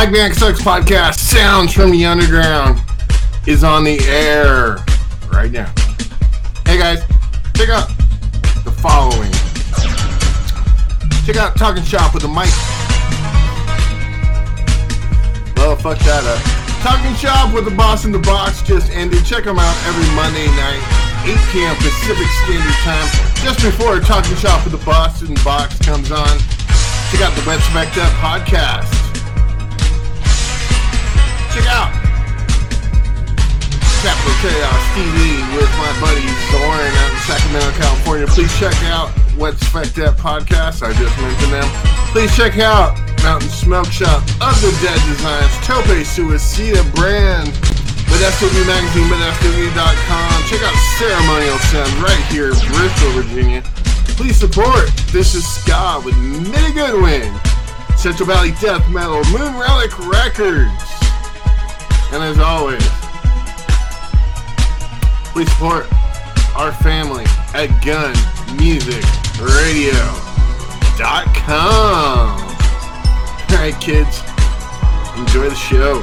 Mike Vanek Sucks podcast, Sounds from the Underground, is on the air right now. Hey guys, check out the following. Check out Talking Shop with the mic. Well, fuck that up. Talking Shop with the Boss in the Box just ended. Check them out every Monday night, 8 p.m. Pacific Standard Time. Just before Talking Shop with the Boss in the Box comes on, check out the Web Spec Up podcast. Check out Capital Chaos TV with my buddy Zoran out in Sacramento, California. Please check out What's Spec Up podcast. I just mentioned them. Please check out Mountain Smoke Shop of the Dead Designs, Tope Suicida brand, Modesto View Magazine, ModestoView.com. Check out Ceremonial Sound right here in Bristol, Virginia. Please support This is Ska with Mitty Goodwin, Central Valley Death Metal, Moon Relic Records. And as always, please support our family at gunmusicradio.com. Alright, kids, enjoy the show.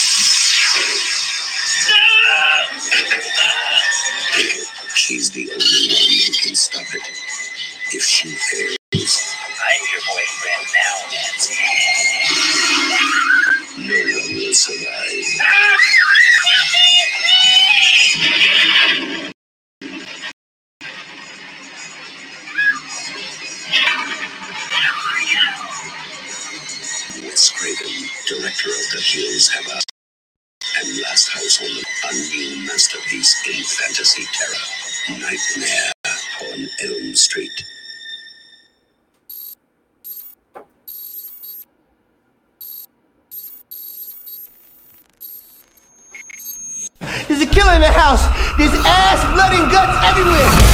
She's the only one who can stop it. If she fails, blood, and guts everywhere.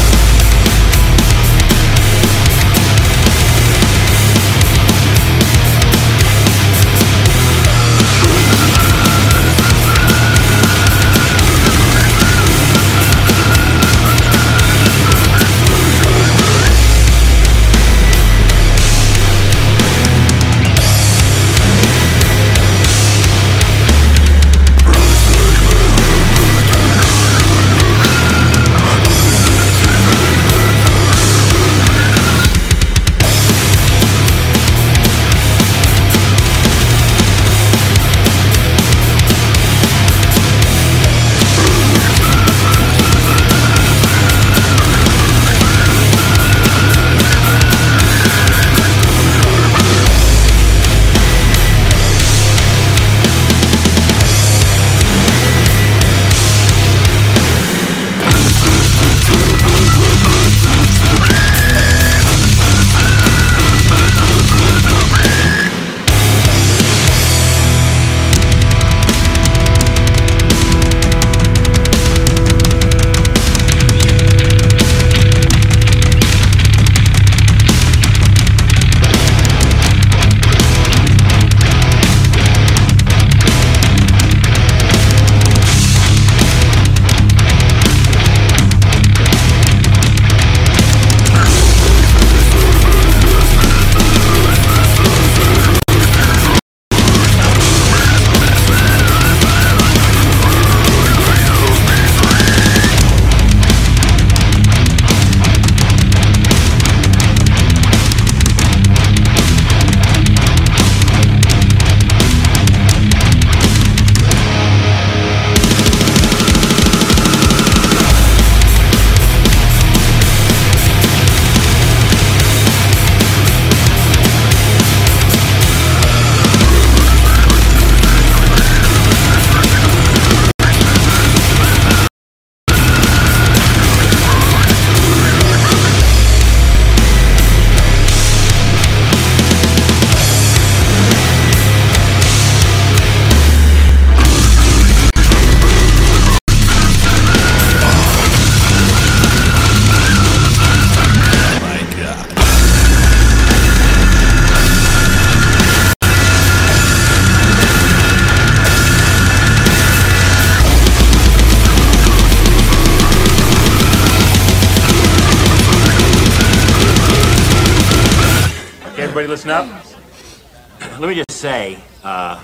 Let me just say, uh,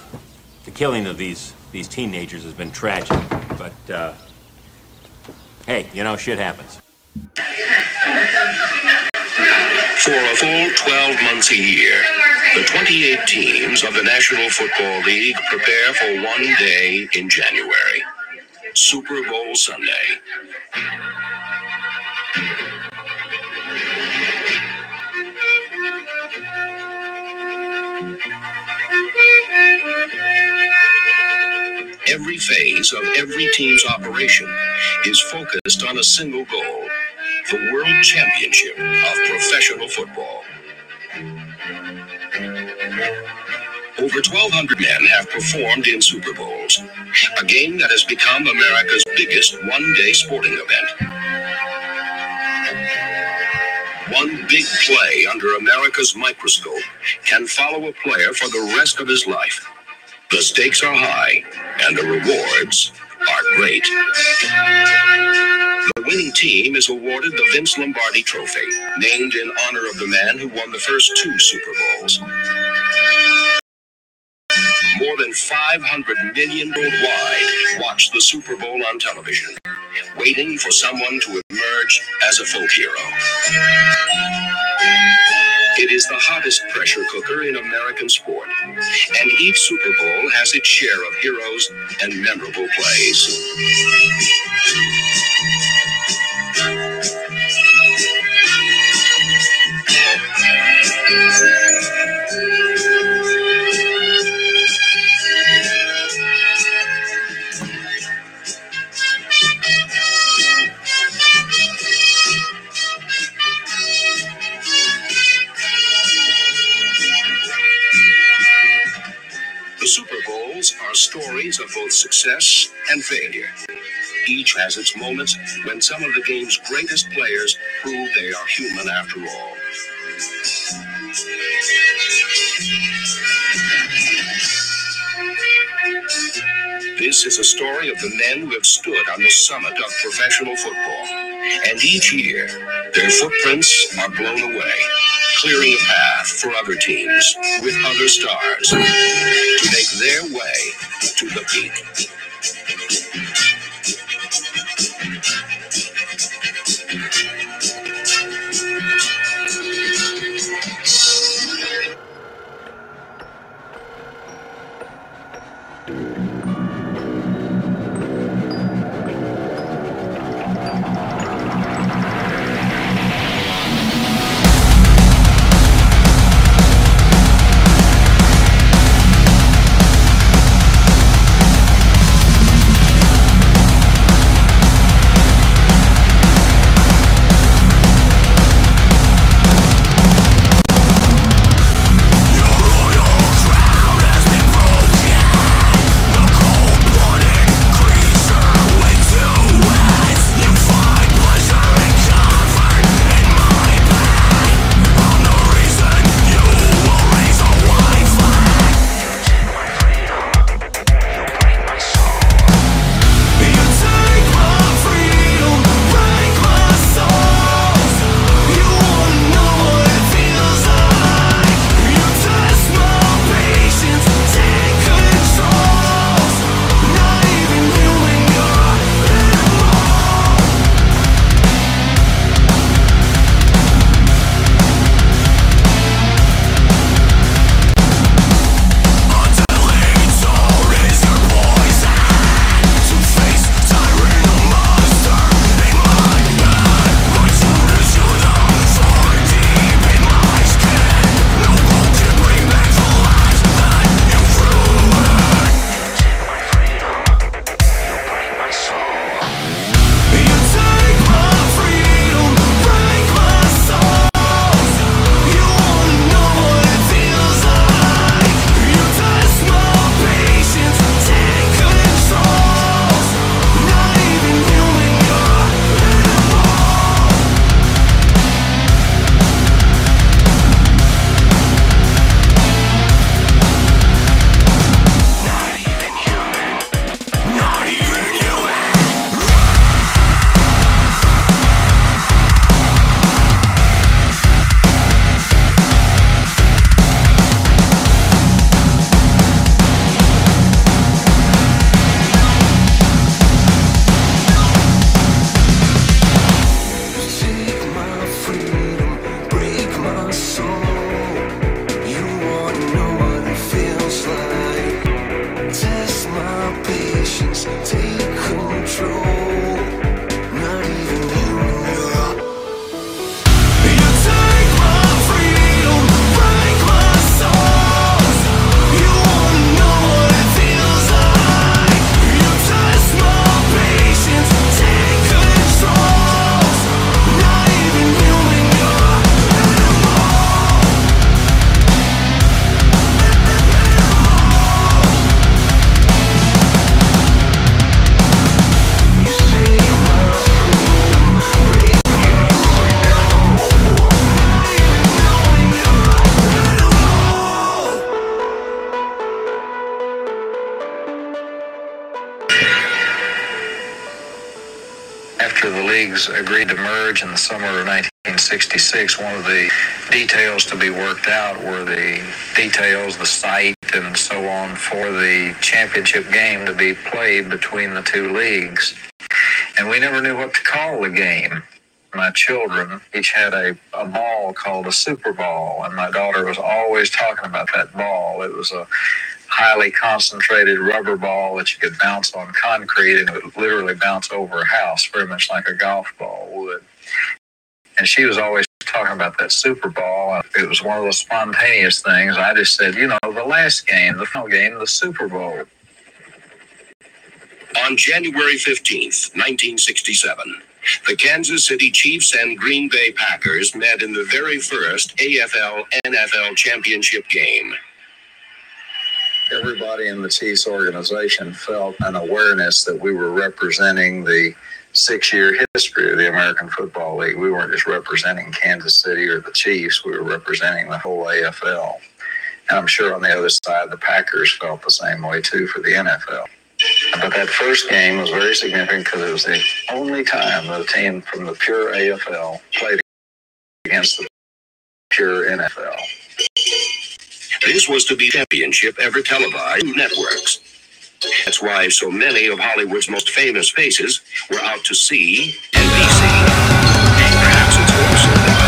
the killing of these these teenagers has been tragic, but uh, hey, you know, shit happens. For a full 12 months a year, the 28 teams of the National Football League prepare for one day in January Super Bowl Sunday. Every phase of every team's operation is focused on a single goal the World Championship of Professional Football. Over 1,200 men have performed in Super Bowls, a game that has become America's biggest one day sporting event. One big play under America's microscope can follow a player for the rest of his life. The stakes are high, and the rewards are great. The winning team is awarded the Vince Lombardi Trophy, named in honor of the man who won the first two Super Bowls. More than 500 million worldwide watch the Super Bowl on television, waiting for someone to emerge as a folk hero. It is the hottest pressure cooker in American sport, and each Super Bowl has its share of heroes and memorable plays. The stories of both success and failure. Each has its moments when some of the game's greatest players prove they are human after all. This is a story of the men who have stood on the summit of professional football. And each year, their footprints are blown away, clearing a path for other teams with other stars to make their way to the peak. Agreed to merge in the summer of 1966, one of the details to be worked out were the details, the site, and so on for the championship game to be played between the two leagues. And we never knew what to call the game. My children each had a, a ball called a Super Ball, and my daughter was always talking about that ball. It was a highly concentrated rubber ball that you could bounce on concrete and it would literally bounce over a house, very much like a golf ball would. And she was always talking about that Super Bowl. It was one of those spontaneous things. I just said, you know, the last game, the final game, the Super Bowl. On January 15th, 1967, the Kansas City Chiefs and Green Bay Packers met in the very first AFL NFL championship game. Everybody in the Chiefs organization felt an awareness that we were representing the six year history of the American Football League. We weren't just representing Kansas City or the Chiefs, we were representing the whole AFL. And I'm sure on the other side, the Packers felt the same way too for the NFL. But that first game was very significant because it was the only time a team from the pure AFL played against the pure NFL. This was to be championship ever televised networks. That's why so many of Hollywood's most famous faces were out to see NBC. Perhaps it's also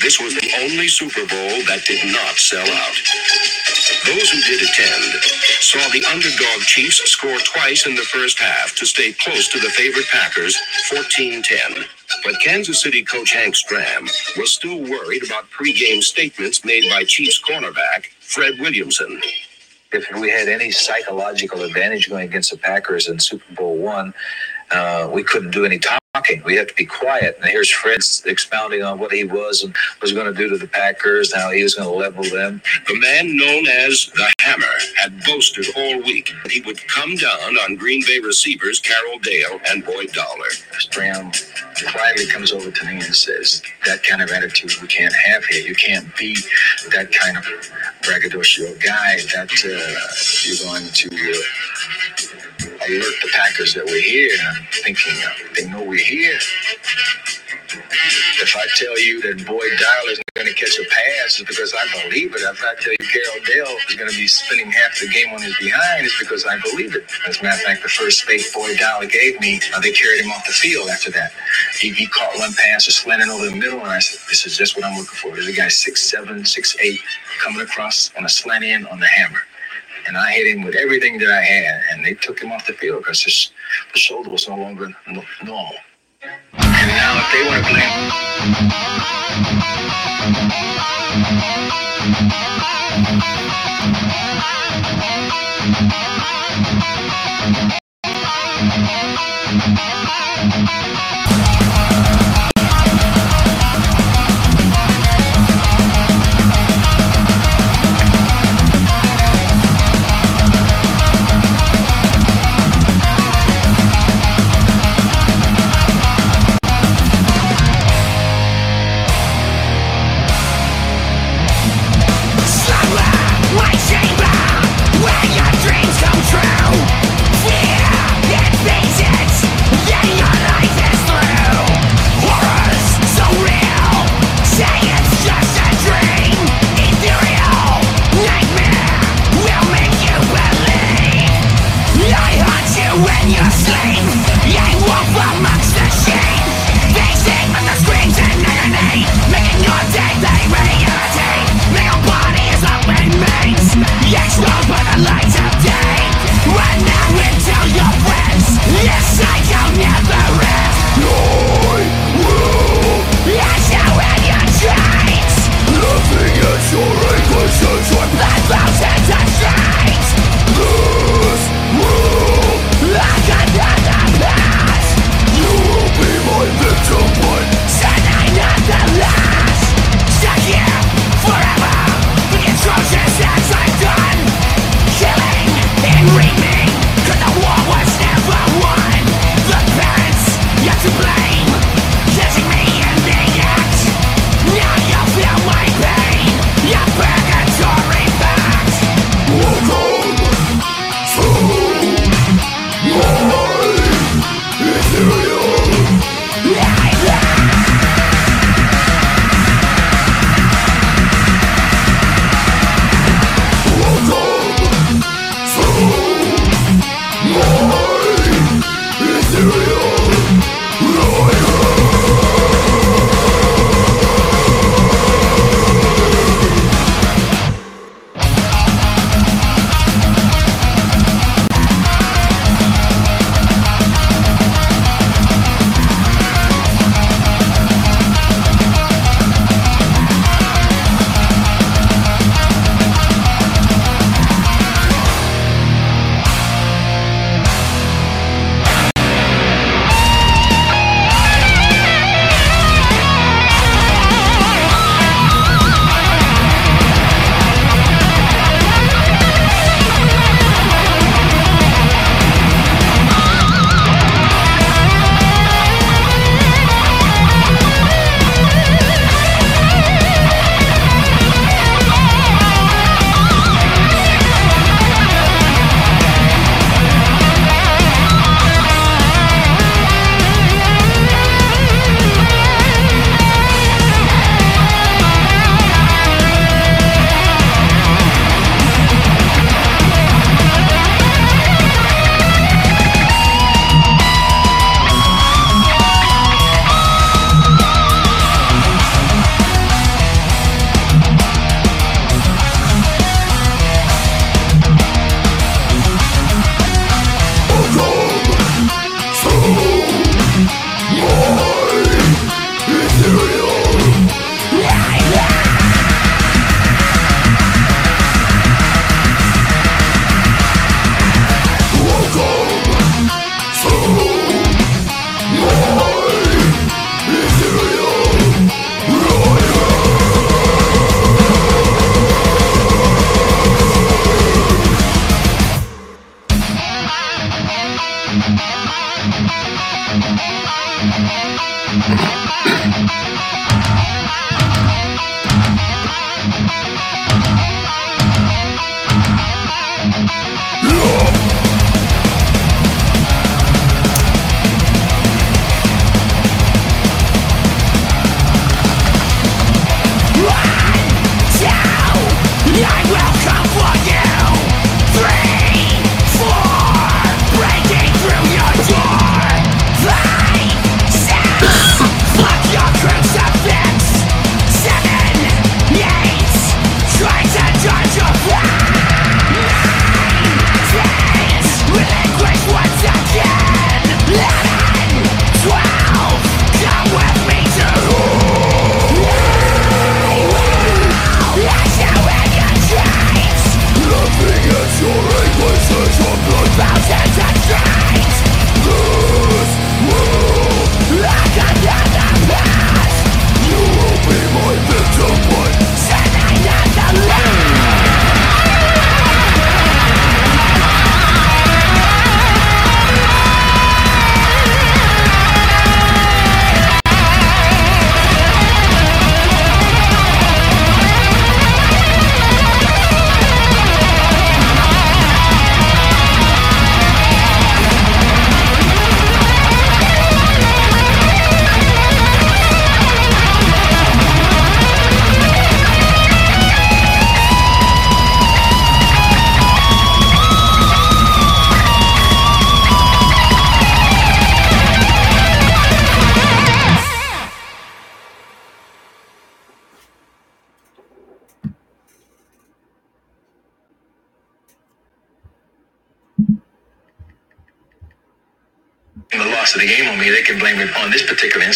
this was the only Super Bowl that did not sell out. Those who did attend saw the underdog Chiefs score twice in the first half to stay close to the favorite Packers, 14-10. But Kansas City coach Hank Stram was still worried about pregame statements made by Chiefs cornerback Fred Williamson. If we had any psychological advantage going against the Packers in Super Bowl one, uh, we couldn't do any talking. We have to be quiet. And here's Fred expounding on what he was and was going to do to the Packers, how he was going to level them. The man known as the Hammer had boasted all week that he would come down on Green Bay receivers Carroll Dale and Boyd Dowler. Stram quietly comes over to me and says, That kind of attitude we can't have here. You can't be that kind of braggadocio guy that uh, you're going to. Uh, alert the Packers that we're here. And I'm thinking, uh, they know we're here. If I tell you that Boyd Dowler is going to catch a pass, it's because I believe it. If I tell you Carroll Dale is going to be spending half the game on his behind, it's because I believe it. As a matter of fact, the first fake Boyd Dowler gave me, uh, they carried him off the field after that. He, he caught one pass, just slanting over the middle, and I said, this is just what I'm looking for. There's a guy six seven, six eight, coming across on a slant in on the hammer and I hit him with everything that I had, and they took him off the field because his the shoulder was no longer no, normal. And now, if they want to your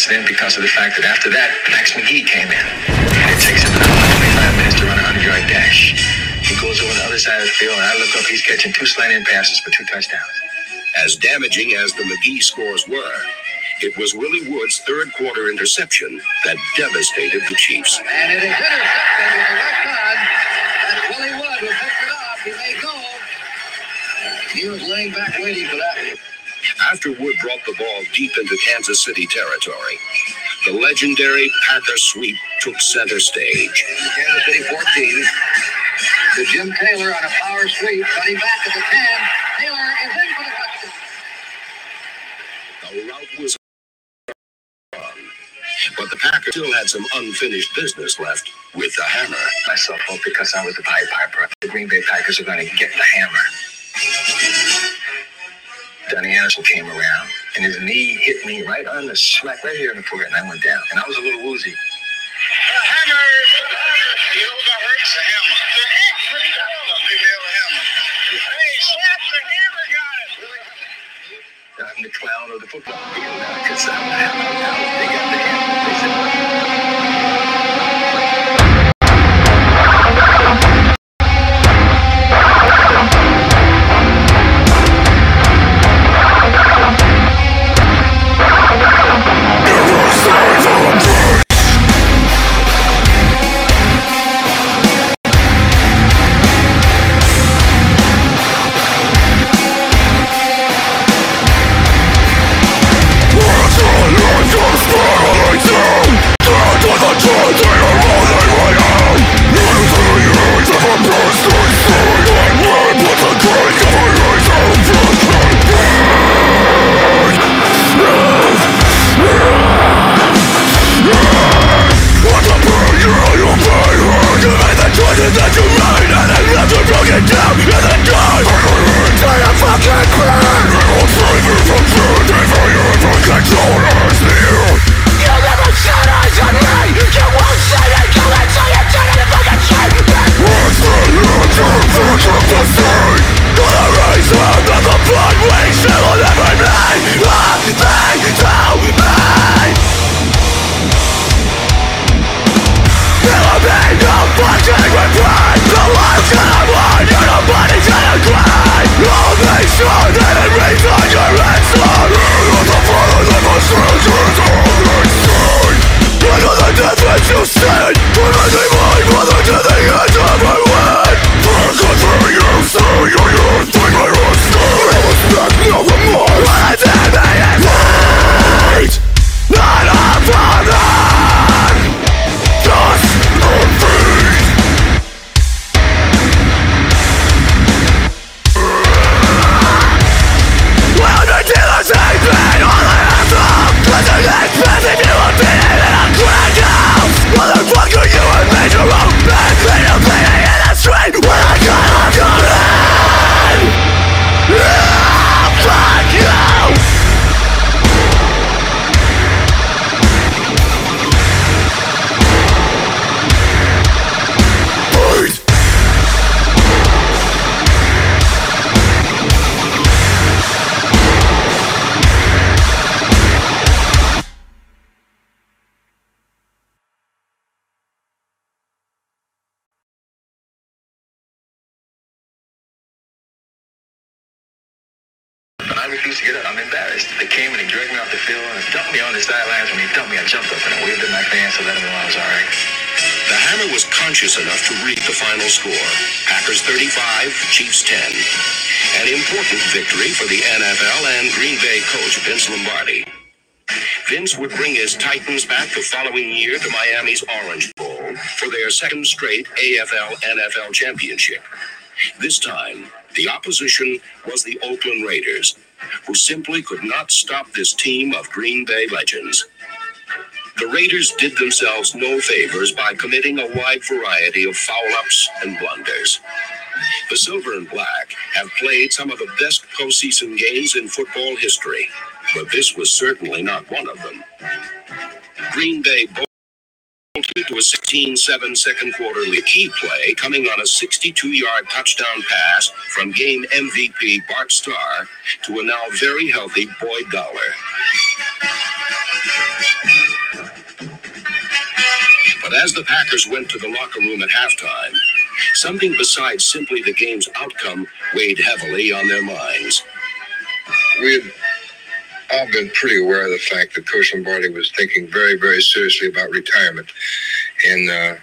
this particular incident because of the fact that after that, Max McGee came in. And it takes him an hour and 25 minutes to run a 100 yard dash. He goes over the other side of the field, and I look up, he's catching two slanting passes for two touchdowns. As damaging as the McGee scores were, it was Willie Wood's third quarter interception that devastated the Chiefs. And it is intercepted with the left hand. That's Willie Wood who picked it up. He may go. He was laying back waiting for that. After Wood brought the ball deep into Kansas City territory, the legendary Packer sweep took center stage. Kansas City 14. To Jim Taylor on a power sweep. Cutting back at the 10. Taylor is in for the touchdown. The route was but the Packers still had some unfinished business left with the hammer. Myself hope because I was the Pied Piper. The Green Bay Packers are going to get the hammer. Donny Anderson came around, and his knee hit me right on the smack right here in the forehead, and I went down. And I was a little woozy. The hammer! You know what hurts? The hammer. The hammer! The hammer. Hey, slap the hammer, guys! I'm the clown of the football field now because I'm the hammer now. They got the hammer. They said, Titans back the following year to Miami's Orange Bowl for their second straight AFL NFL championship. This time, the opposition was the Oakland Raiders, who simply could not stop this team of Green Bay legends. The Raiders did themselves no favors by committing a wide variety of foul ups and blunders. The Silver and Black have played some of the best postseason games in football history, but this was certainly not one of them. Green Bay bolted to a 6 14-7 second quarter key play coming on a 62-yard touchdown pass from game MVP Bart Starr to a now very healthy Boyd Dowler. But as the Packers went to the locker room at halftime, something besides simply the game's outcome weighed heavily on their minds. We all been pretty aware of the fact that Coach Lombardi was thinking very, very seriously about retirement. And uh,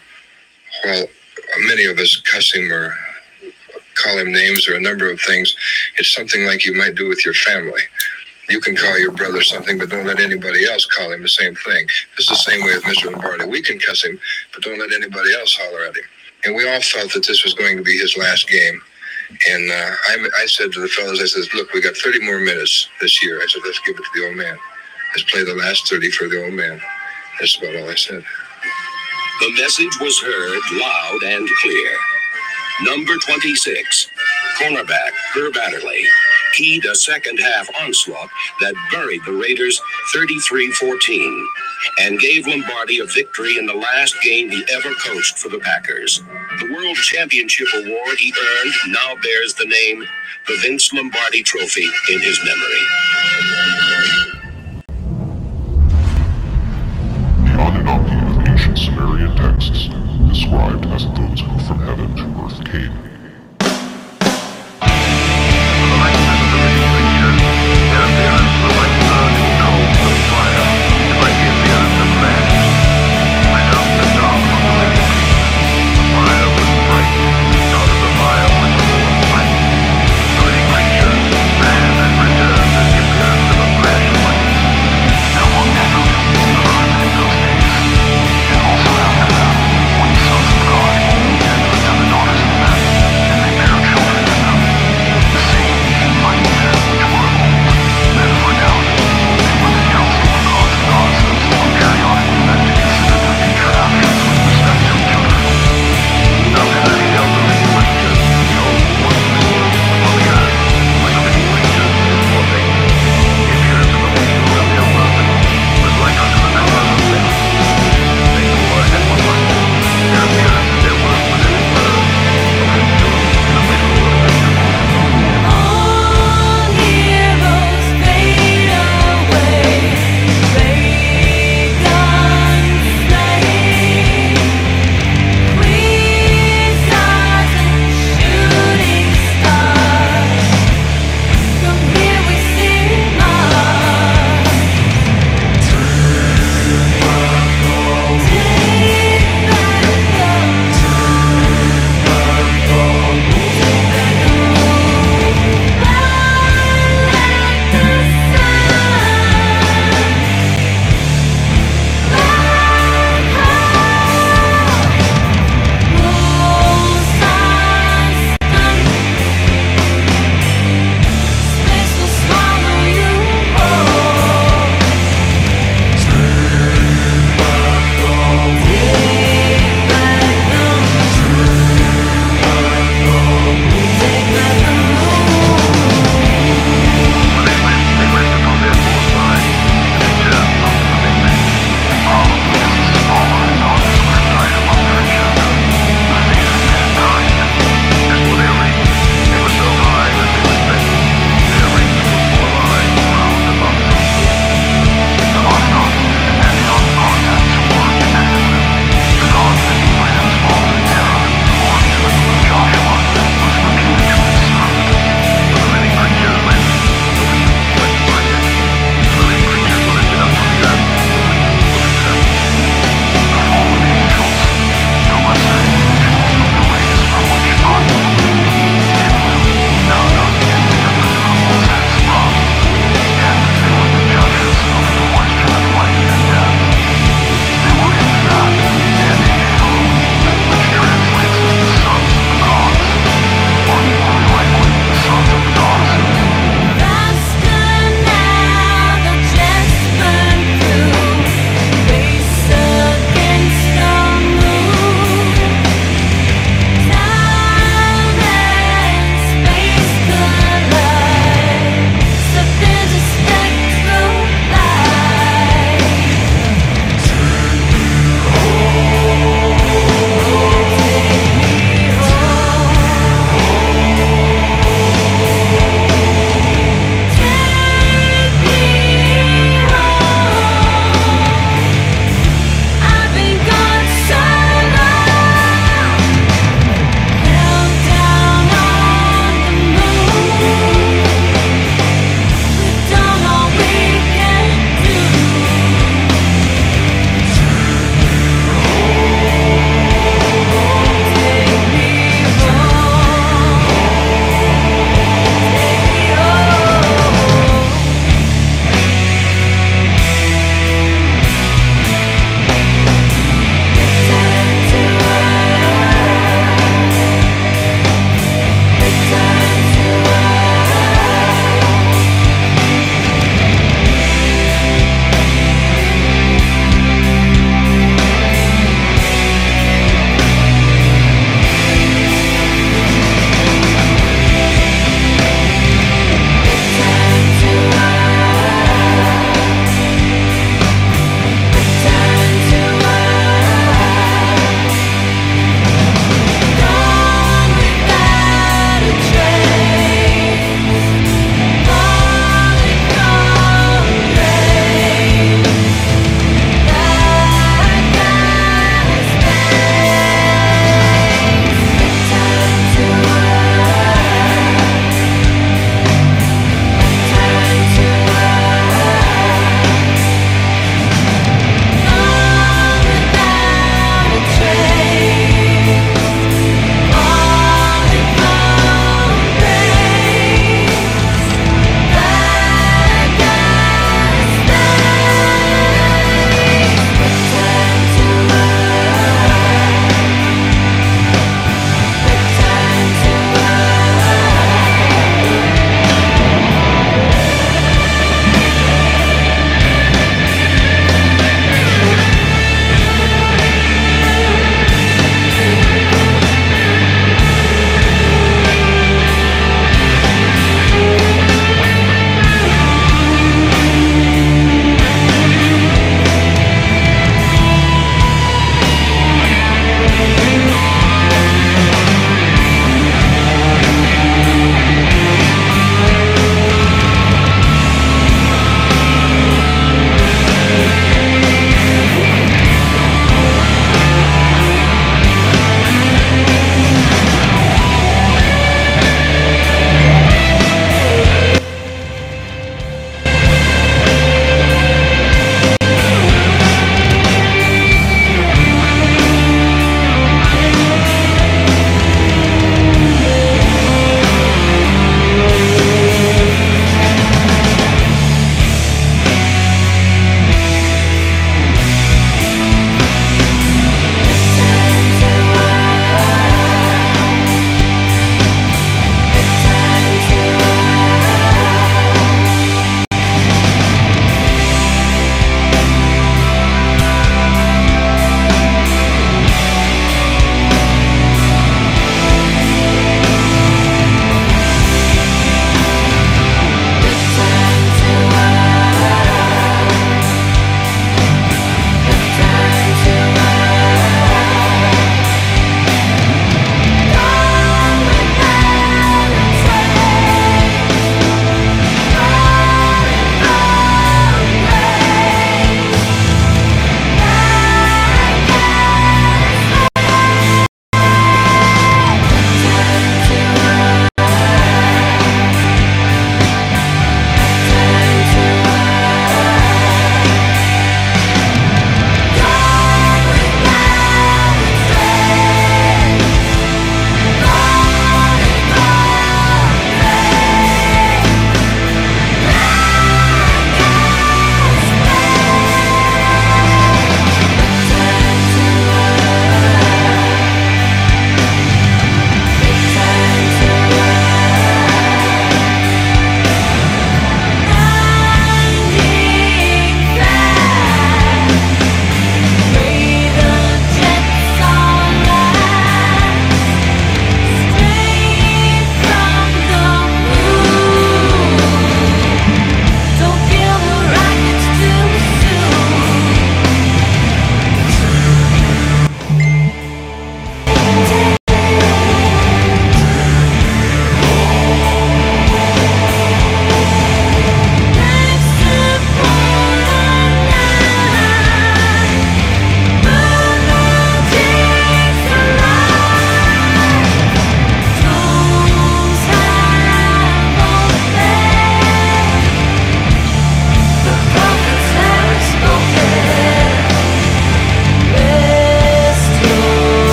while many of us cuss him or call him names or a number of things, it's something like you might do with your family. You can call your brother something, but don't let anybody else call him the same thing. It's the same way with Mr. Lombardi. We can cuss him, but don't let anybody else holler at him. And we all felt that this was going to be his last game. And uh, I, I said to the fellows, I said, look, we got 30 more minutes this year. I said, let's give it to the old man. Let's play the last 30 for the old man. That's about all I said. The message was heard loud and clear. Number 26, cornerback Herb Adderley, keyed a second half onslaught that buried the Raiders 33 14 and gave Lombardi a victory in the last game he ever coached for the Packers. The World Championship award he earned now bears the name the Vince Lombardi Trophy in his memory.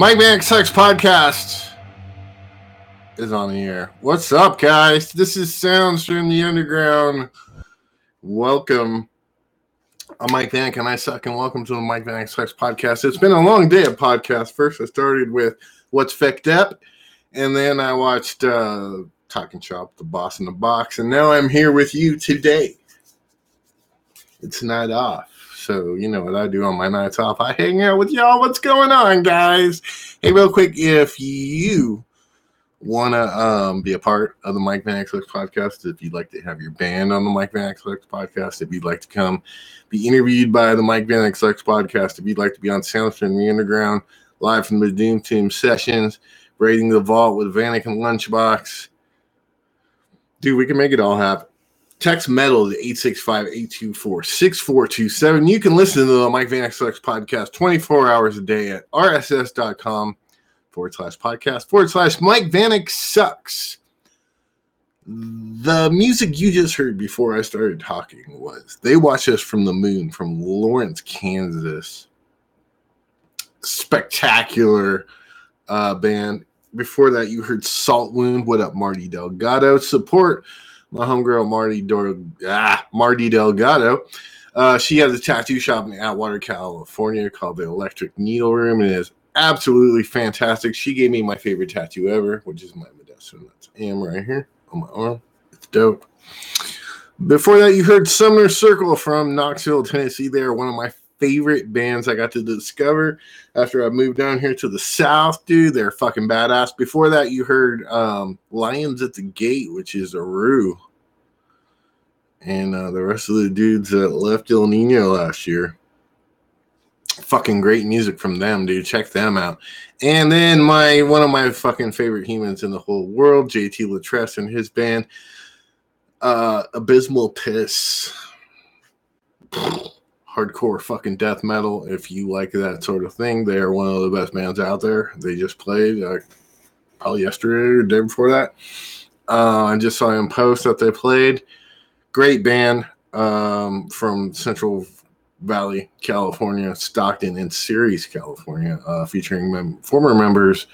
Mike Vanek Sucks Podcast is on the air. What's up, guys? This is Sounds from the Underground. Welcome. I'm Mike Vanek and I suck, and welcome to the Mike Vanek Sucks Podcast. It's been a long day of podcasts. First, I started with What's Fecked Up, and then I watched uh, Talking Shop, The Boss in the Box, and now I'm here with you today. It's night off. So you know what I do on my nights off. I hang out with y'all. What's going on, guys? Hey, real quick, if you want to um, be a part of the Mike Van X podcast, if you'd like to have your band on the Mike Van X podcast, if you'd like to come be interviewed by the Mike Van X podcast, if you'd like to be on Soundstream the Underground, live from the Doom Team sessions, raiding the vault with Vanek and Lunchbox, dude, we can make it all happen. Text metal to 865-824-6427. You can listen to the Mike Van X podcast 24 hours a day at rss.com forward slash podcast forward slash Mike Vanek sucks. The music you just heard before I started talking was They Watch Us from the Moon from Lawrence, Kansas. Spectacular uh, band. Before that, you heard Salt Wound. What up, Marty Delgado? Support my homegirl Marty Dor- ah, Marty Delgado. Uh, she has a tattoo shop in Atwater, California called the Electric Needle Room, and it is absolutely fantastic. She gave me my favorite tattoo ever, which is my Modesto Nuts am right here on my arm. It's dope. Before that, you heard Sumner Circle from Knoxville, Tennessee. They are one of my favorite bands I got to discover after I moved down here to the South, dude. They're fucking badass. Before that, you heard um, Lions at the Gate, which is a Rue. And uh, the rest of the dudes that left El Nino last year. Fucking great music from them, dude. Check them out. And then my one of my fucking favorite humans in the whole world, JT Latress and his band, uh, Abysmal Piss hardcore fucking death metal. If you like that sort of thing, they are one of the best bands out there. They just played uh, probably yesterday or day before that. Uh, I just saw them post that they played. Great band um, from Central Valley, California, Stockton, and Ceres, California, uh, featuring mem- former members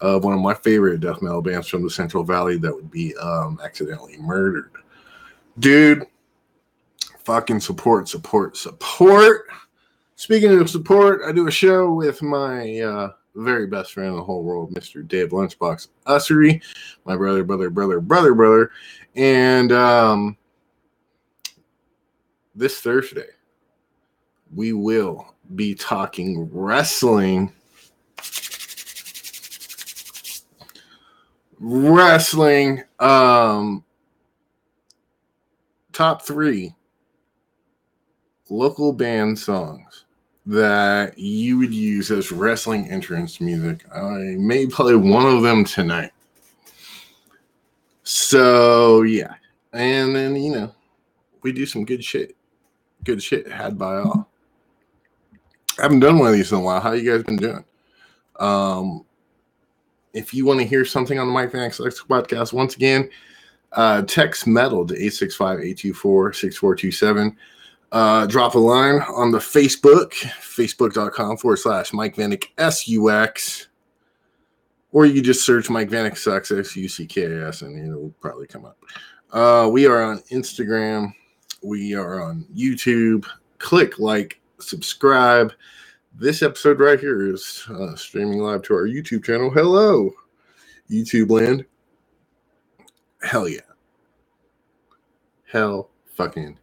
of one of my favorite death metal bands from the Central Valley that would be um, accidentally murdered. Dude, fucking support, support, support. Speaking of support, I do a show with my uh, very best friend in the whole world, Mr. Dave Lunchbox Ussery, my brother, brother, brother, brother, brother. And um, this Thursday, we will be talking wrestling. Wrestling um top three local band songs that you would use as wrestling entrance music. I may play one of them tonight. So yeah, and then you know we do some good shit. Good shit had by all. I haven't done one of these in a while. How you guys been doing? Um, if you want to hear something on the Mike Van X podcast, once again, uh, text metal to 865 824 6427. Uh, drop a line on the Facebook, facebook.com forward slash Mike Vanek SUX. Or you just search Mike Vanek Sucks, S U C K S, and it'll probably come up. Uh, we are on Instagram. We are on YouTube. Click like, subscribe. This episode right here is uh, streaming live to our YouTube channel. Hello, YouTube land. Hell yeah. Hell fucking.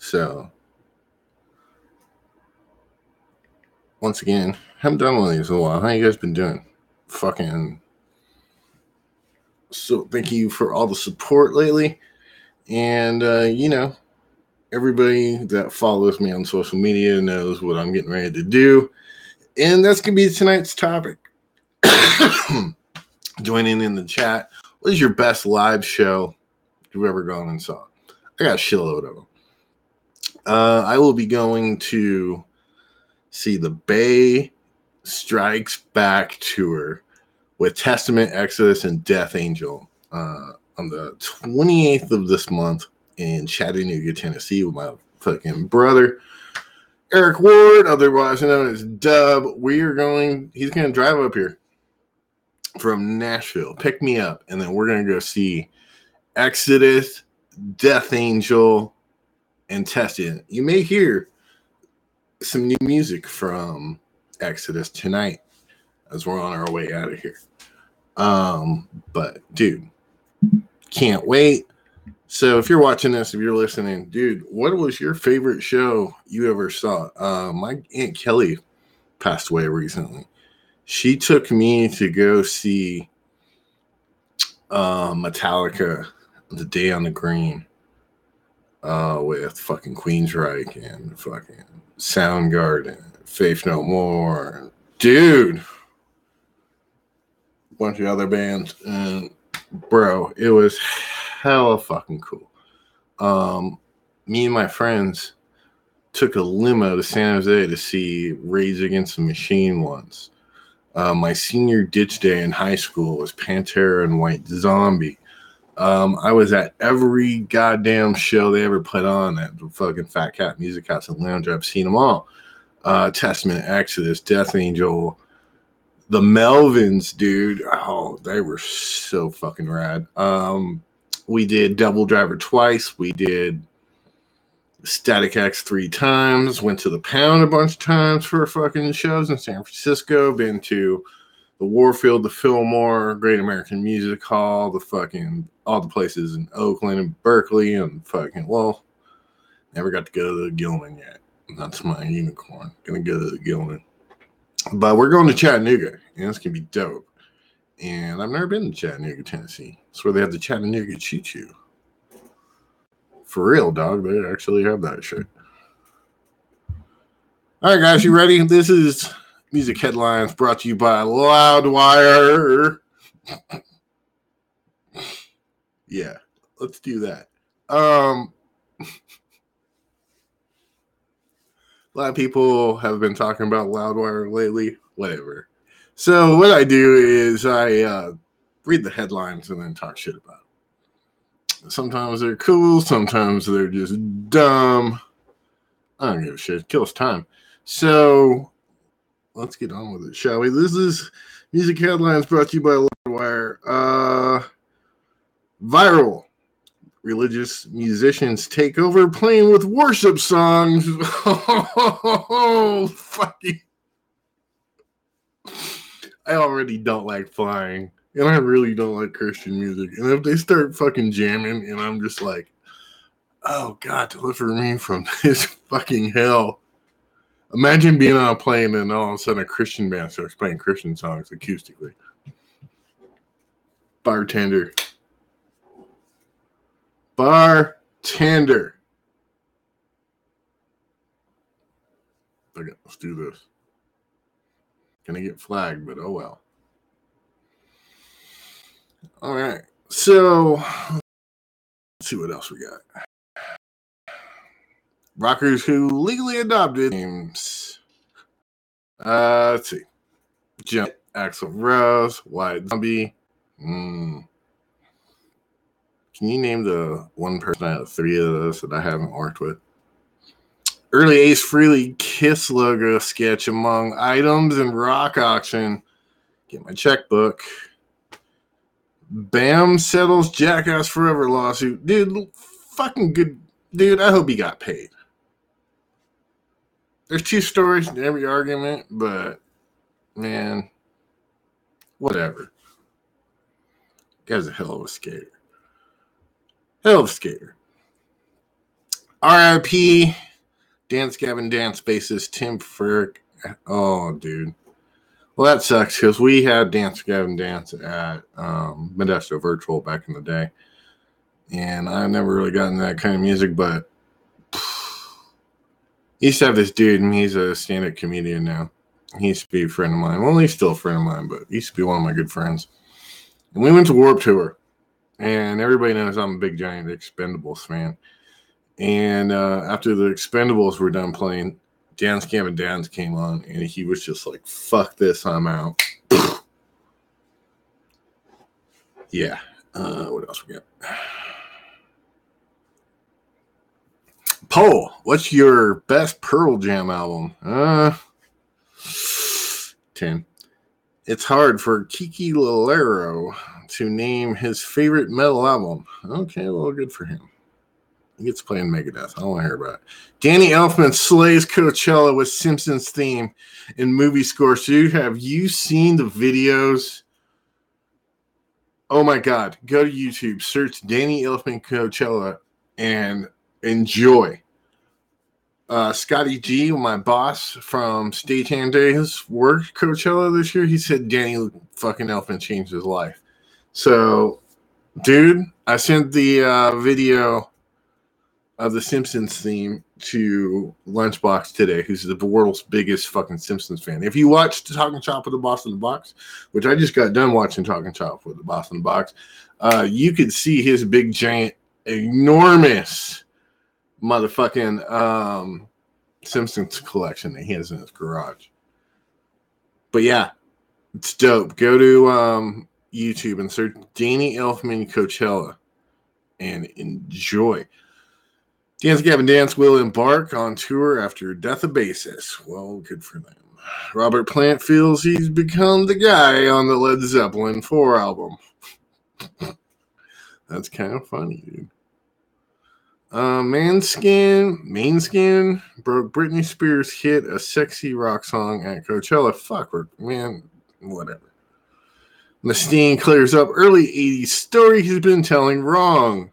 So, once again, haven't done one of these in a while. How you guys been doing? Fucking. So, thank you for all the support lately. And, uh, you know, everybody that follows me on social media knows what I'm getting ready to do. And that's going to be tonight's topic. Joining in the chat. What is your best live show you've ever gone and saw? I got a shitload of them. Uh, I will be going to see the Bay Strikes Back tour with Testament, Exodus, and Death Angel uh, on the 28th of this month in Chattanooga, Tennessee, with my fucking brother. Eric Ward, otherwise known as Dub. We are going, he's going to drive up here from Nashville, pick me up, and then we're going to go see Exodus, Death Angel, and Tested. You may hear some new music from Exodus tonight as we're on our way out of here. Um, but dude, can't wait. So if you're watching this, if you're listening, dude, what was your favorite show you ever saw? Uh, my aunt Kelly passed away recently. She took me to go see uh, Metallica, The Day on the Green, uh, with fucking Queensryche and fucking Soundgarden, Faith No More, dude, bunch of other bands, and bro, it was hella fucking cool. Um, me and my friends took a limo to San Jose to see Rage Against the Machine once. Uh, my senior ditch day in high school was Pantera and White Zombie. Um, I was at every goddamn show they ever put on at the fucking Fat Cat Music House and Lounge. I've seen them all. Uh, Testament, Exodus, Death Angel, the Melvins, dude. Oh, they were so fucking rad. Um, we did Double Driver twice. We did Static X three times. Went to the Pound a bunch of times for fucking shows in San Francisco. Been to the Warfield, the Fillmore, Great American Music Hall, the fucking all the places in Oakland and Berkeley, and fucking well, never got to go to the Gilman yet. That's my unicorn. Gonna go to the Gilman. But we're going to Chattanooga, and it's gonna be dope. And I've never been to Chattanooga, Tennessee. It's where they have the Chattanooga Choo Choo. For real, dog. They actually have that shit. All right, guys, you ready? This is Music Headlines brought to you by Loudwire. yeah, let's do that. Um, a lot of people have been talking about Loudwire lately. Whatever. So what I do is I uh, read the headlines and then talk shit about them. Sometimes they're cool. Sometimes they're just dumb. I don't give a shit. It kills time. So let's get on with it, shall we? This is music headlines brought to you by Loudwire. Uh, viral religious musicians take over playing with worship songs. oh, fucking. I already don't like flying, and I really don't like Christian music. And if they start fucking jamming, and I'm just like, oh God, deliver me from this fucking hell. Imagine being on a plane and all of a sudden a Christian band starts playing Christian songs acoustically. Bartender. Bartender. Okay, let's do this. Gonna get flagged, but oh well. All right. So let's see what else we got. Rockers who legally adopted names. Uh, let's see. Jump, Axl Rose, White Zombie. Mm. Can you name the one person out of three of those that I haven't worked with? Early Ace Frehley Kiss logo sketch among items in rock auction. Get my checkbook. Bam settles Jackass Forever lawsuit. Dude, fucking good. Dude, I hope he got paid. There's two stories in every argument, but man, whatever. Guy's a hell of a skater. Hell of a skater. RIP Dance Gavin Dance bassist Tim Feerick. Oh, dude. Well, that sucks because we had Dance Gavin Dance at um, Modesto Virtual back in the day. And I've never really gotten that kind of music, but used to have this dude, and he's a stand up comedian now. He used to be a friend of mine. Well, he's still a friend of mine, but he used to be one of my good friends. And we went to Warp Tour, and everybody knows I'm a big giant Expendables fan. And uh, after the Expendables were done playing, Dance and Dance came on, and he was just like, "Fuck this, I'm out." yeah. Uh, what else we got? Poll, what's your best Pearl Jam album? Uh, 10. It's hard for Kiko Loureiro to name his favorite metal album. Okay, well, good for him. He gets playing Megadeth. I don't want to hear about it. Danny Elfman slays Coachella with Simpsons theme and movie score. So, have you seen the videos? Oh my God. Go to YouTube, search Danny Elfman Coachella, and enjoy. Uh, Scotty G, my boss from Stagehand Days, worked Coachella this year. He said Danny fucking Elfman changed his life. So, dude, I sent the uh, video of the Simpsons theme to Lunchbox today, who's the world's biggest fucking Simpsons fan. If you watched Talking Chop with the Boss in the Box, which I just got done watching Talking Chop with the Boss in the Box, uh, you could see his big, giant, enormous motherfucking um, Simpsons collection that he has in his garage. But yeah, it's dope. Go to um, YouTube and search Danny Elfman Coachella and enjoy. Dance Gavin Dance will embark on tour after Death of Basis. Well, good for them. Robert Plant feels he's become the guy on the Led Zeppelin 4 album. That's kind of funny, dude. Uh, Manskin, Mainskin broke Britney Spears' hit a sexy rock song at Coachella. Fuck, man, whatever. Mustaine clears up early 80s story he's been telling wrong.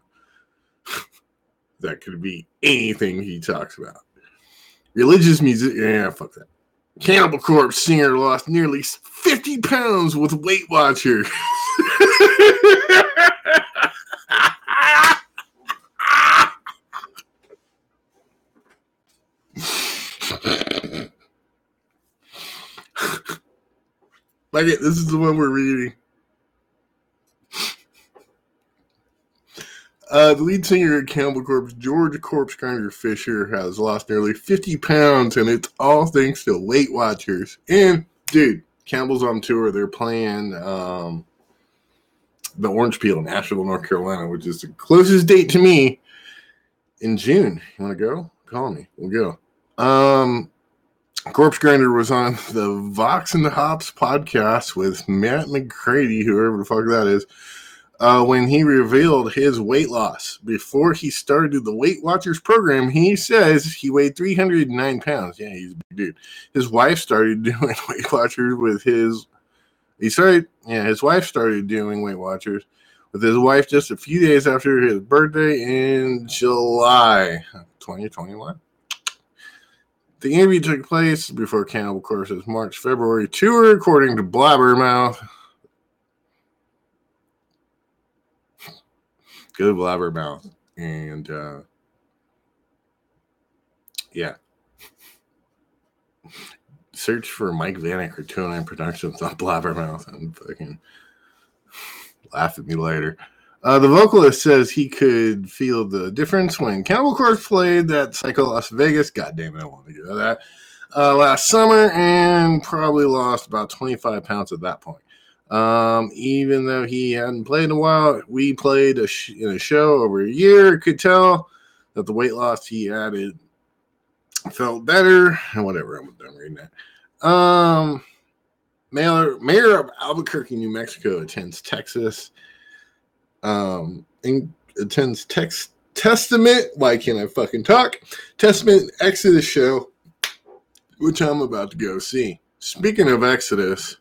that could be anything he talks about. Religious music, yeah, fuck that. Cannibal Corpse singer lost nearly 50 pounds with Weight Watcher. like it, this is the one we're reading. Uh, the lead singer of Cannibal Corpse, George Corpse Grinder Fisher, has lost nearly 50 pounds, and it's all thanks to Weight Watchers. And, dude, Campbell's on tour. They're playing um, the Orange Peel in Asheville, North Carolina, which is the closest date to me in June. You want to go? Call me. We'll go. Um, Corpse Grinder was on the Vox and the Hops podcast with Matt McCready, whoever the fuck that is uh, when he revealed his weight loss before he started the Weight Watchers program. He says he weighed 309 pounds. Yeah, he's a big dude. His wife started doing Weight Watchers with his. He started, yeah, his wife started doing Weight Watchers with his wife just a few days after his birthday in July 2021. The interview took place before Cannibal Corpse's March February tour, according to Blabbermouth. good blabbermouth and uh yeah search for mike vanek or 209 productions on blabbermouth and fucking laugh at me later uh, the vocalist says he could feel the difference when Cannibal Corpse played that Psycho Las Vegas. God damn it, I want to do that. Uh, last summer and probably lost about 25 pounds at that point. Um, even though he hadn't played in a while, we played a sh- in a show over a year. Could tell that the weight loss he added felt better and whatever. I'm done reading that. Um, mayor, mayor of Albuquerque, New Mexico attends Texas. Um, and attends text Testament. Why can't I fucking talk? Testament Exodus show, which I'm about to go see. Speaking of Exodus.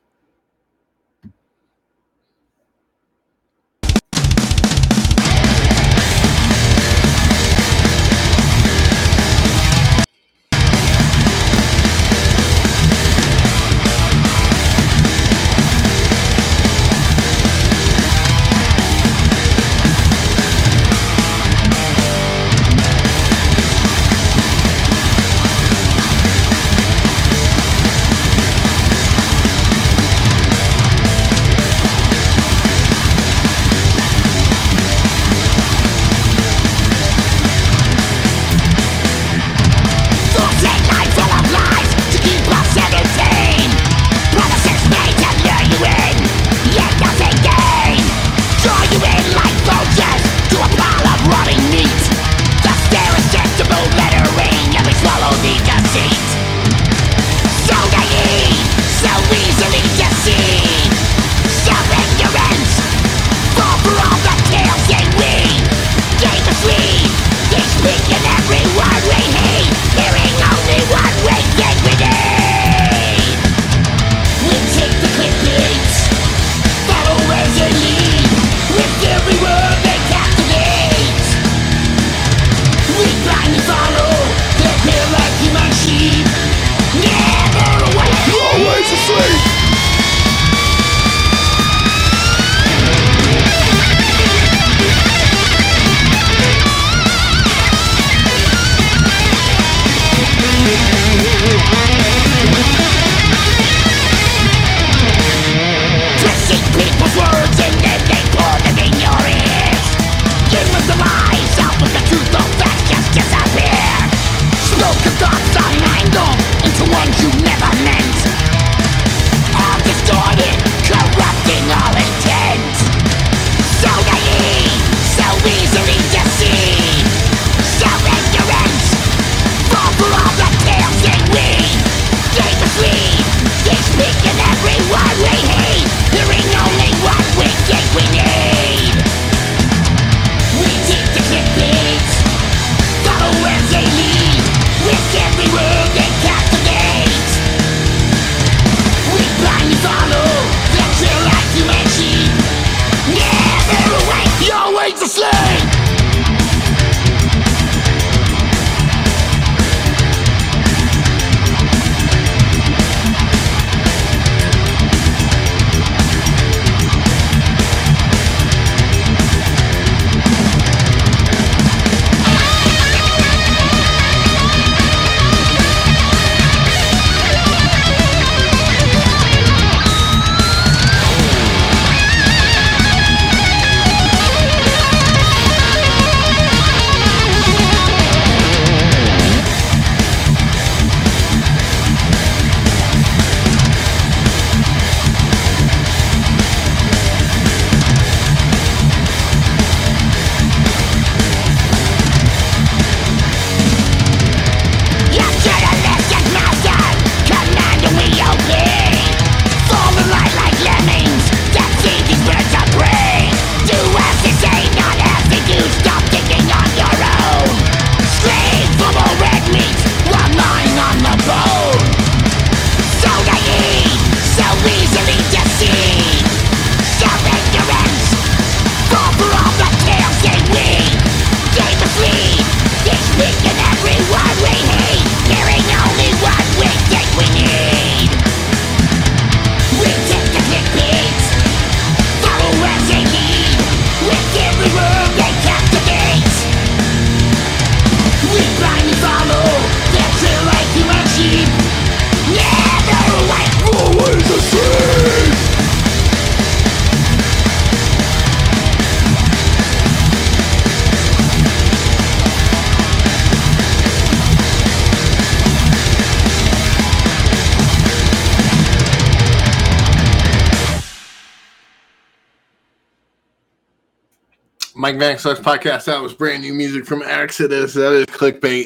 Mike Vanek Sucks podcast. That was brand new music from Exodus. That is clickbait.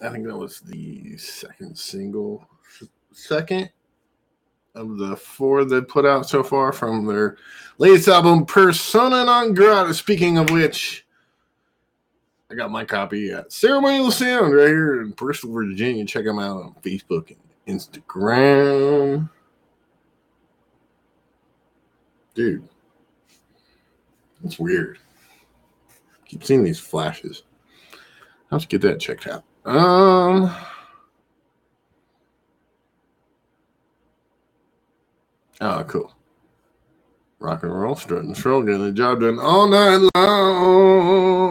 I think that was the second single, second of the four they put out so far from their latest album, Persona Non Grata. Speaking of which, I got my copy at Ceremonial Sound right here in Bristol, Virginia. Check them out on Facebook and Instagram. Dude, that's weird. Keep seeing these flashes. Let's get that checked out. Um. Oh, cool. Rock and roll, strut and stroll, getting the job done all night long.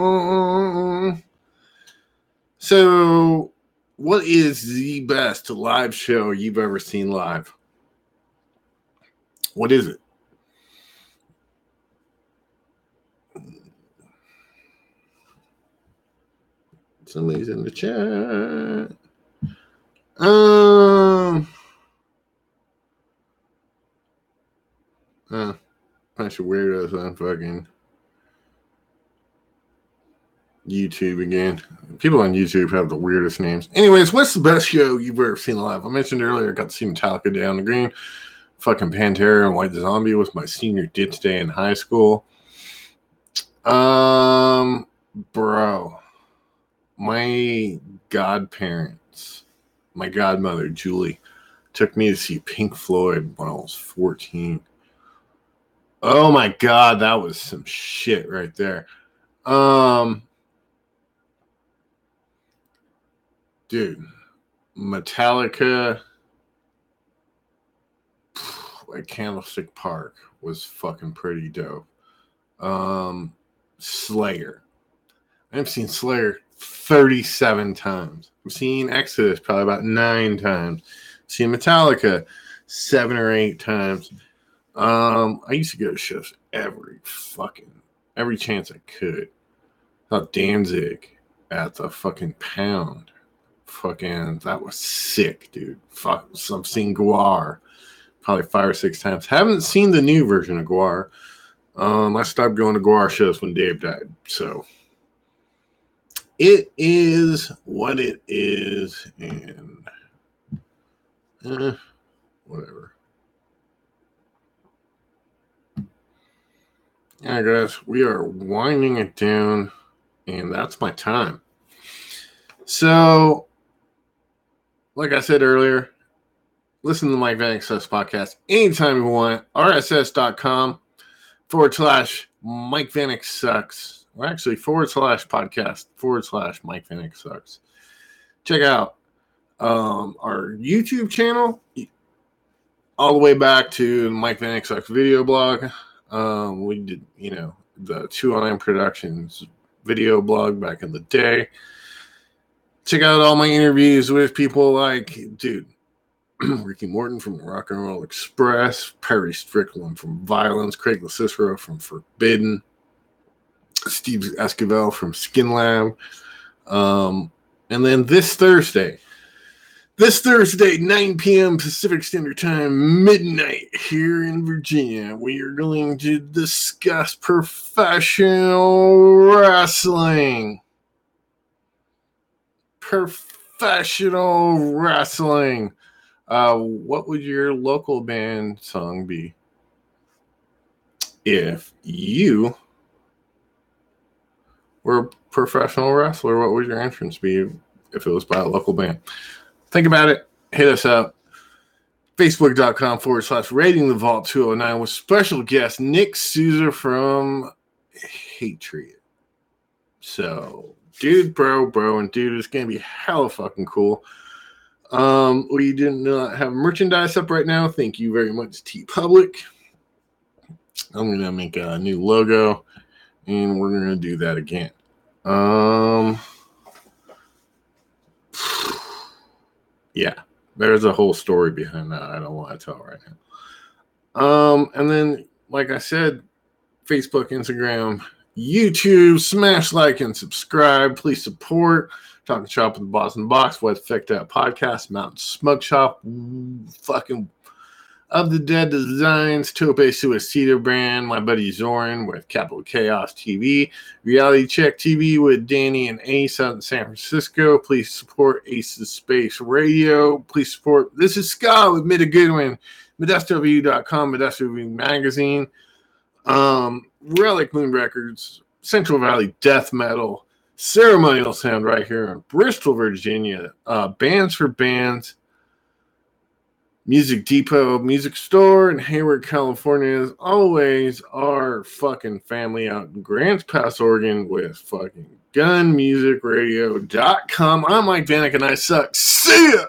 So, what is the best live show you've ever seen live? What is it? Somebody's in the chat. Um. Uh, bunch of weirdos on fucking YouTube again. People on YouTube have the weirdest names. Anyways, what's the best show you've ever seen live? I mentioned earlier, I got to see Metallica down the green. Fucking Pantera and White Zombie was my senior ditch day in high school. Um, bro, my godparents, my godmother Julie, took me to see Pink Floyd when I was 14. Oh my god, that was some shit right there. Um dude, Metallica at Candlestick Park was fucking pretty dope. Um Slayer. I haven't seen Slayer 37 times. I've seen Exodus probably about nine times. I've seen Metallica seven or eight times. Um, I used to go to shows every fucking every chance I could. I Danzig at the fucking pound. Fucking that was sick, dude. Fuck I've seen Gwar probably five or six times. Haven't seen the new version of Gwar. Um, I stopped going to Gwar shows when Dave died. So it is what it is, and eh, whatever. Yeah, guys, we are winding it down, and that's my time. So, like I said earlier, listen to Mike Vanek Sucks podcast anytime you want. RSS.com forward slash Mike Vanek Sucks, or actually forward slash podcast forward slash Mike Vanek Sucks. Check out um, our YouTube channel all the way back to Mike Vanek Sucks video blog. Um, we did, you know, the Two on Productions video blog back in the day. Check out all my interviews with people like, dude, Ricky Morton from Rock and Roll Express, Perry Strickland from Violence, Craig Locicero from Forbidden, Steve Esquivel from Skin Lab. Um, and then this Thursday, this Thursday, 9 p.m. Pacific Standard Time, midnight here in Virginia, we are going to discuss professional wrestling. Professional wrestling. Uh, what would your local band song be if you were a professional wrestler? What would your entrance be if it was by a local band? Think about it. Hit us up. Facebook.com forward slash rating the vault 209 with special guest Nick Souza from Hatred. So, dude, bro, bro, and dude, it's going to be hella fucking cool. Um, we did not have merchandise up right now. Thank you very much, TeePublic. I'm gonna make a new logo, and we're gonna do that again. Um, yeah, there's a whole story behind that. I don't want to tell right now. Um, and then, like I said, Facebook, Instagram, YouTube, smash like and subscribe. Please support Talking Shop with the Boston Box, What Effect That Podcast, Mountain Smoke Shop, fucking of the Dead Designs, Tope Suicida brand, my buddy Zoran with Capital Chaos TV, Reality Check TV with Danny and Ace out in San Francisco. Please support Ace's Space Radio. Please support This is Scott with Mida Goodwin, ModestoReview.com, Modesto Review Magazine, um, Relic Moon Records, Central Valley Death Metal, Ceremonial Sound right here in Bristol, Virginia, uh, Bands for Bands, Music Depot Music Store in Hayward, California. As always, our fucking family out in Grants Pass, Oregon with fucking gunmusicradio.com. I'm Mike Vanek, and I suck. See ya!